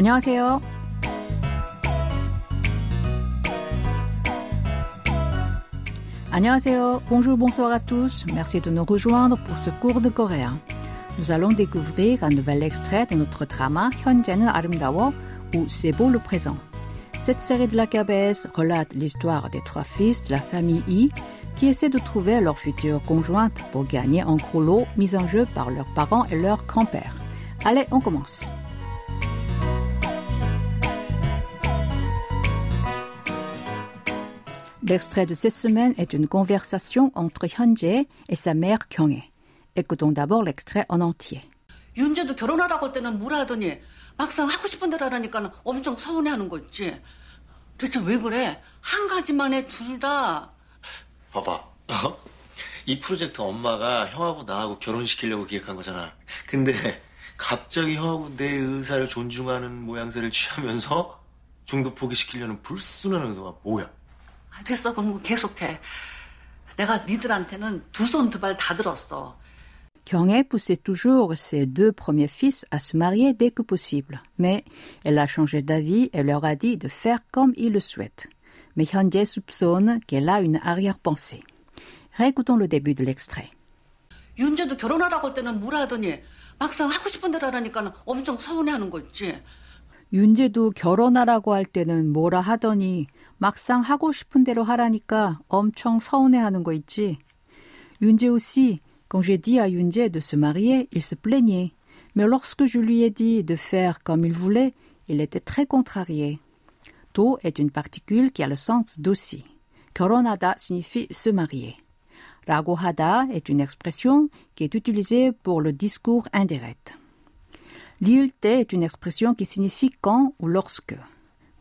안녕하세요. Annyeonghaseyo, bonjour, bonsoir à tous. Merci de nous rejoindre pour ce cours de coréen. Nous allons découvrir un nouvel extrait de notre drama 현재는 아름다워 ou C'est beau le présent. Cette série de la KBS relate l'histoire des trois fils de la famille I qui essaient de trouver leur future conjointe pour gagner un gros lot mis en jeu par leurs parents et leur grand-père. Allez, on commence. L'extrait de cette semaine est une conversation entre Hyunjae et sa mère Kyunghae. Écoutons d'abord l'extrait en entier. 윤재도 결혼하라고 할 때는 뭐라 하더니 막상 하고 싶은 대로 하라니까 엄청 서운해하는 거 있지. 대체 왜 그래? 한 가지만 해 둘 다. 봐봐. 어? 이 프로젝트 엄마가 형하고 나하고 결혼시키려고 기획한 거잖아. 근데 갑자기 형하고 내 의사를 존중하는 모양새를 취하면서 중도 포기시키려는 불순한 의도가 뭐야? 됐어 그럼 계속해. 내가 니들한테는 두 손 두 발 다 들었어. Kyunghae poussait toujours ses deux premiers fils à se marier dès que possible, mais elle a changé d'avis et leur a dit de faire comme ils le souhaitent. Mais Hyunjae soupçonne qu'elle a une arrière-pensée. Réécoutons le début de l'extrait. 윤재도 결혼하라고 할 때는 뭐라 하더니 막상 하고 싶은 대로 하라니까 엄청 서운해하는 거 있지. 윤재도 결혼하라고 할 때는 뭐라 하더니 막상 하고 싶은 대로 하라니까 엄청 서운해하는 거 있지. 윤재 aussi, quand j'ai dit à Yunjae de se marier, il se plaignait. Mais lorsque je lui ai dit de faire comme il voulait, il était très contrarié. Do est une particule qui a le sens d'aussi. 결혼하다 signifie se marier. 라고 하다 est une expression qui est utilisée pour le discours indirect. 리을 때 est une expression qui signifie quand ou lorsque.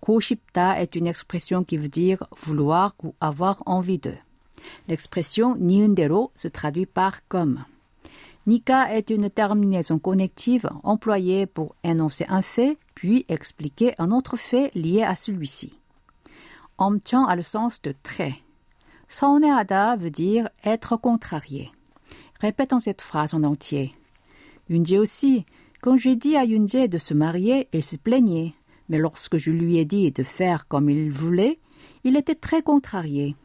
고 싶다 est une expression qui veut dire vouloir ou avoir envie de. L'expression 니은대로 se traduit par comme. Nika est une terminaison connective employée pour énoncer un fait puis expliquer un autre fait lié à celui-ci. 엄청 a le sens de très. 서운해하다 veut dire être contrarié. Répétons cette phrase en entier. Yunjae aussi, quand j'ai dit à Yunjae de se marier, il se plaignait. Mais lorsque je lui ai dit de faire comme il voulait, il était très contrarié.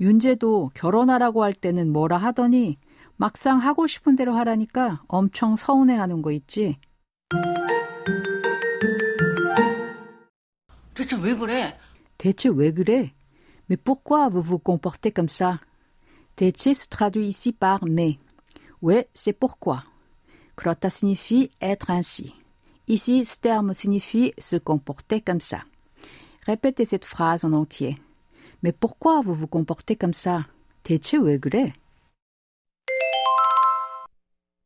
윤재도 결혼하라고 할 때는 뭐라 하더니 막상 하고 싶은 대로 하라니까 엄청 서운해하는 거 있지. 대체 왜 그래? 대체 왜 그래? Mais pourquoi vous vous comportez comme ça? 대체 se traduit ici par mais. Ouais, c'est pourquoi. 그렇다 signifie être ainsi. Ici, ce terme signifie se comporter comme ça. Répétez cette phrase en entier. Mais pourquoi vous vous comportez comme ça? 대체 왜 그래?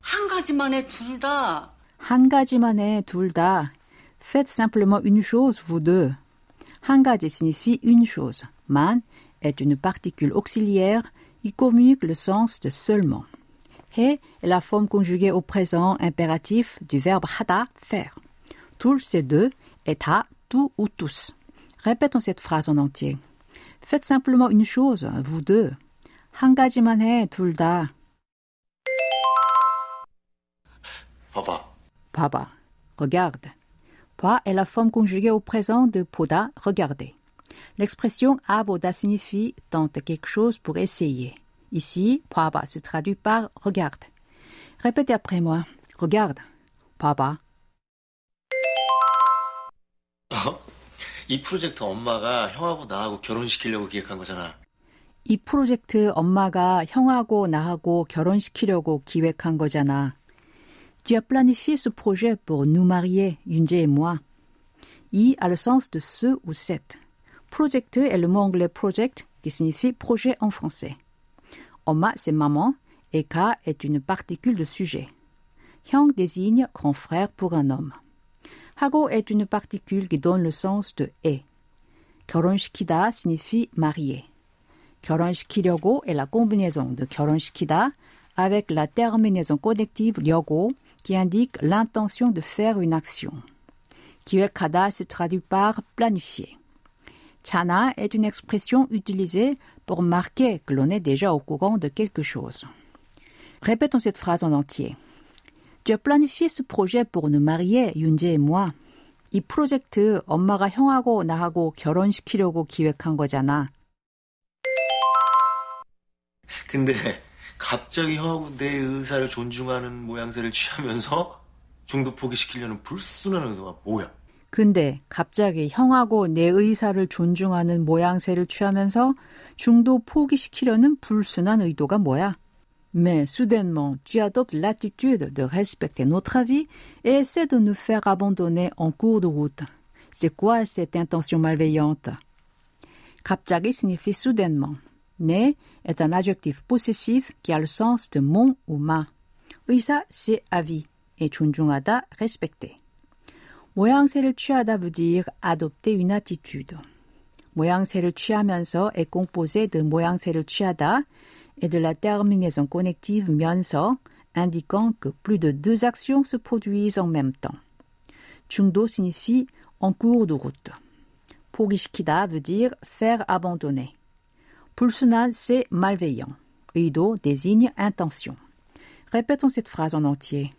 한 가지만 해 둘 다. 한 가지만 해, 둘 다. Faites simplement une chose, vous deux. 한 가지 signifie une chose. Man est une particule auxiliaire qui communique le sens de seulement. 해 est la forme conjuguée au présent impératif du verbe 하다, faire. 둘, c'est deux, et 다, tout ou tous. Répétons cette phrase en entier. Faites simplement une chose, vous deux. 한 가지만 해, 둘 다. 봐봐. 봐봐. Regarde. 봐 est la forme conjuguée au présent de 보다, regarder. L'expression 아보다 signifie tenter quelque chose pour essayer. Ici, 봐봐 se traduit par regarde. Répétez après moi. Regarde. 봐봐. 어? 이 프로젝트 엄마가 형하고 나하고 결혼시키려고 기획한 거잖아. 이 프로젝트 엄마가 형하고 나하고 결혼시키려고 기획한 거잖아. Tu as planifié ce projet pour nous marier, Yunjae et moi. I a le sens de ce ou cette. Project est le mot anglais project qui signifie projet en français. Oma c'est maman et Ka est une particule de sujet. Hyang désigne grand frère pour un homme. Hago est une particule qui donne le sens de et. 결혼시키다 signifie marier. 결혼시키려고 est la combinaison de 결혼시키다 avec la terminaison connective 려고 qui indique l'intention de faire une action. 기획하다 se traduit par planifier. Chana est une expression utilisée pour marquer que l'on est déjà au courant de quelque chose. Répétons cette phrase en entier. As planifié ce projet pour nous marier, Yunjae et moi. 이 프로젝트 엄마가 형하고 나하고 결혼시키려고 기획한 거잖아. 근데 갑자기 형하고 내 의사를 존중하는 모양새를 취하면서 중도 포기시키려는 불순한 의도가 뭐야? 근데 갑자기 형하고 내 의사를 존중하는 모양새를 취하면서 중도 포기시키려는 불순한 의도가 뭐야? Mais soudainement, tu adoptes l'attitude de respecter notre avis et essaies de nous faire abandonner en cours de route. C'est quoi cette intention malveillante? 갑자기 signifie soudainement. Ne est un adjectif possessif qui a le sens de mon ou ma. 의사, c'est avis. Et 존중하다, respecter. 모양새를 취하다 veut dire adopter une attitude. 모양새를 취하면서 est composé de 모양새를 취하다 et de la terminaison connective 면서 indiquant que plus de deux actions se produisent en même temps. 중도 signifie en cours de route. 포기시키다 veut dire faire abandonner. 불순한 c'est malveillant. 의도 désigne intention. Répétons cette phrase en entier.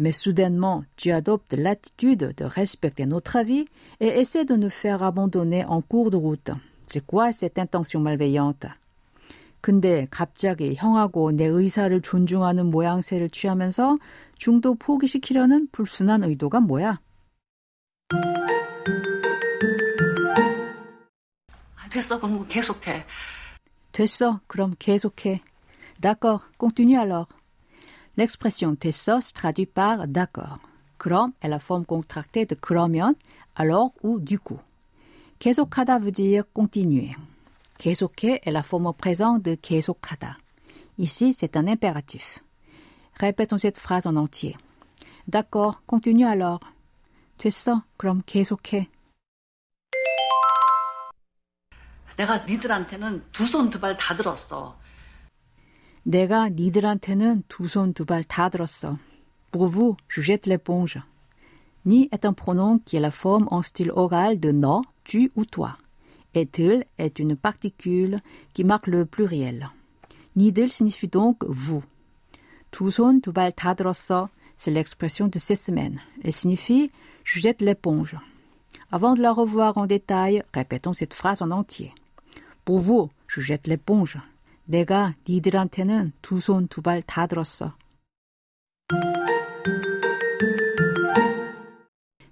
Mais soudainement, tu adoptes l'attitude de respecter notre avis et essaies de nous faire abandonner en cours de route. C'est quoi cette intention malveillante? 근데 갑자기 형하고 내 의사를 존중하는 모양새를 취하면서 중도 포기시키려는 불순한 의도가 뭐야? 됐어, 그럼 계속해. 됐어. 그럼 계속해. D'accord. Continue alors. L'expression 됐어 se traduit par d'accord. 그럼 est la forme contractée de 그러면, alors ou du coup. 계속하다 veut dire continuer. 계속해 est la forme présente de 계속하다. Ici, c'est un impératif. Répétons cette phrase en entier. D'accord, continue alors. 됐어, 그럼 계속해. 내가 니들한테는 두 손 두 발 다 들었어. 내가 니들한테는 두 손 두 발 다 들었어. Pour vous, je jette l'éponge. Ni est un pronom qui est la forme en style oral de no, tu ou toi. Et 들 est une particule qui marque le pluriel. 니들 signifie donc vous. 두 손 두 발 다 들었어. C'est l'expression de ces semaines. Elle signifie je jette l'éponge. Avant de la revoir en détail, répétons cette phrase en entier. Pour vous, je jette l'éponge. 내가 니들한테는 두 손 두 발 다 들었어.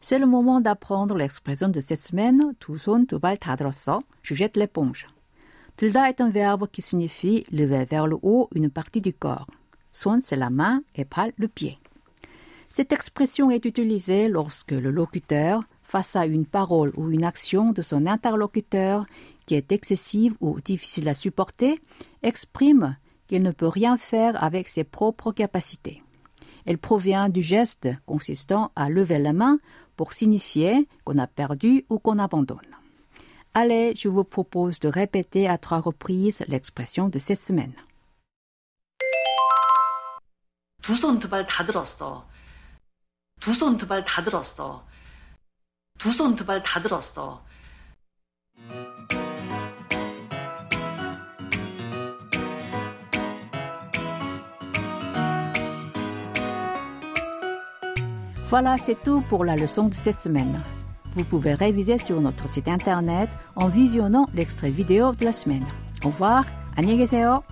C'est le moment d'apprendre l'expression de cette semaine. 두 손 두 발 다 들었어. Je jette l'éponge. 들다 est un verbe qui signifie lever vers le haut une partie du corps. 손, c'est la main et pal, le pied. Cette expression est utilisée lorsque le locuteur, face à une parole ou une action de son interlocuteur qui est excessive ou difficile à supporter, exprime qu'il ne peut rien faire avec ses propres capacités. Elle provient du geste consistant à lever la main pour signifier qu'on a perdu ou qu'on abandonne. Allez, je vous propose de répéter à trois reprises l'expression de cette semaine. Voilà, c'est tout pour la leçon de cette semaine. Vous pouvez réviser sur notre site internet en visionnant l'extrait vidéo de la semaine. Au revoir, 안녕히 계세요.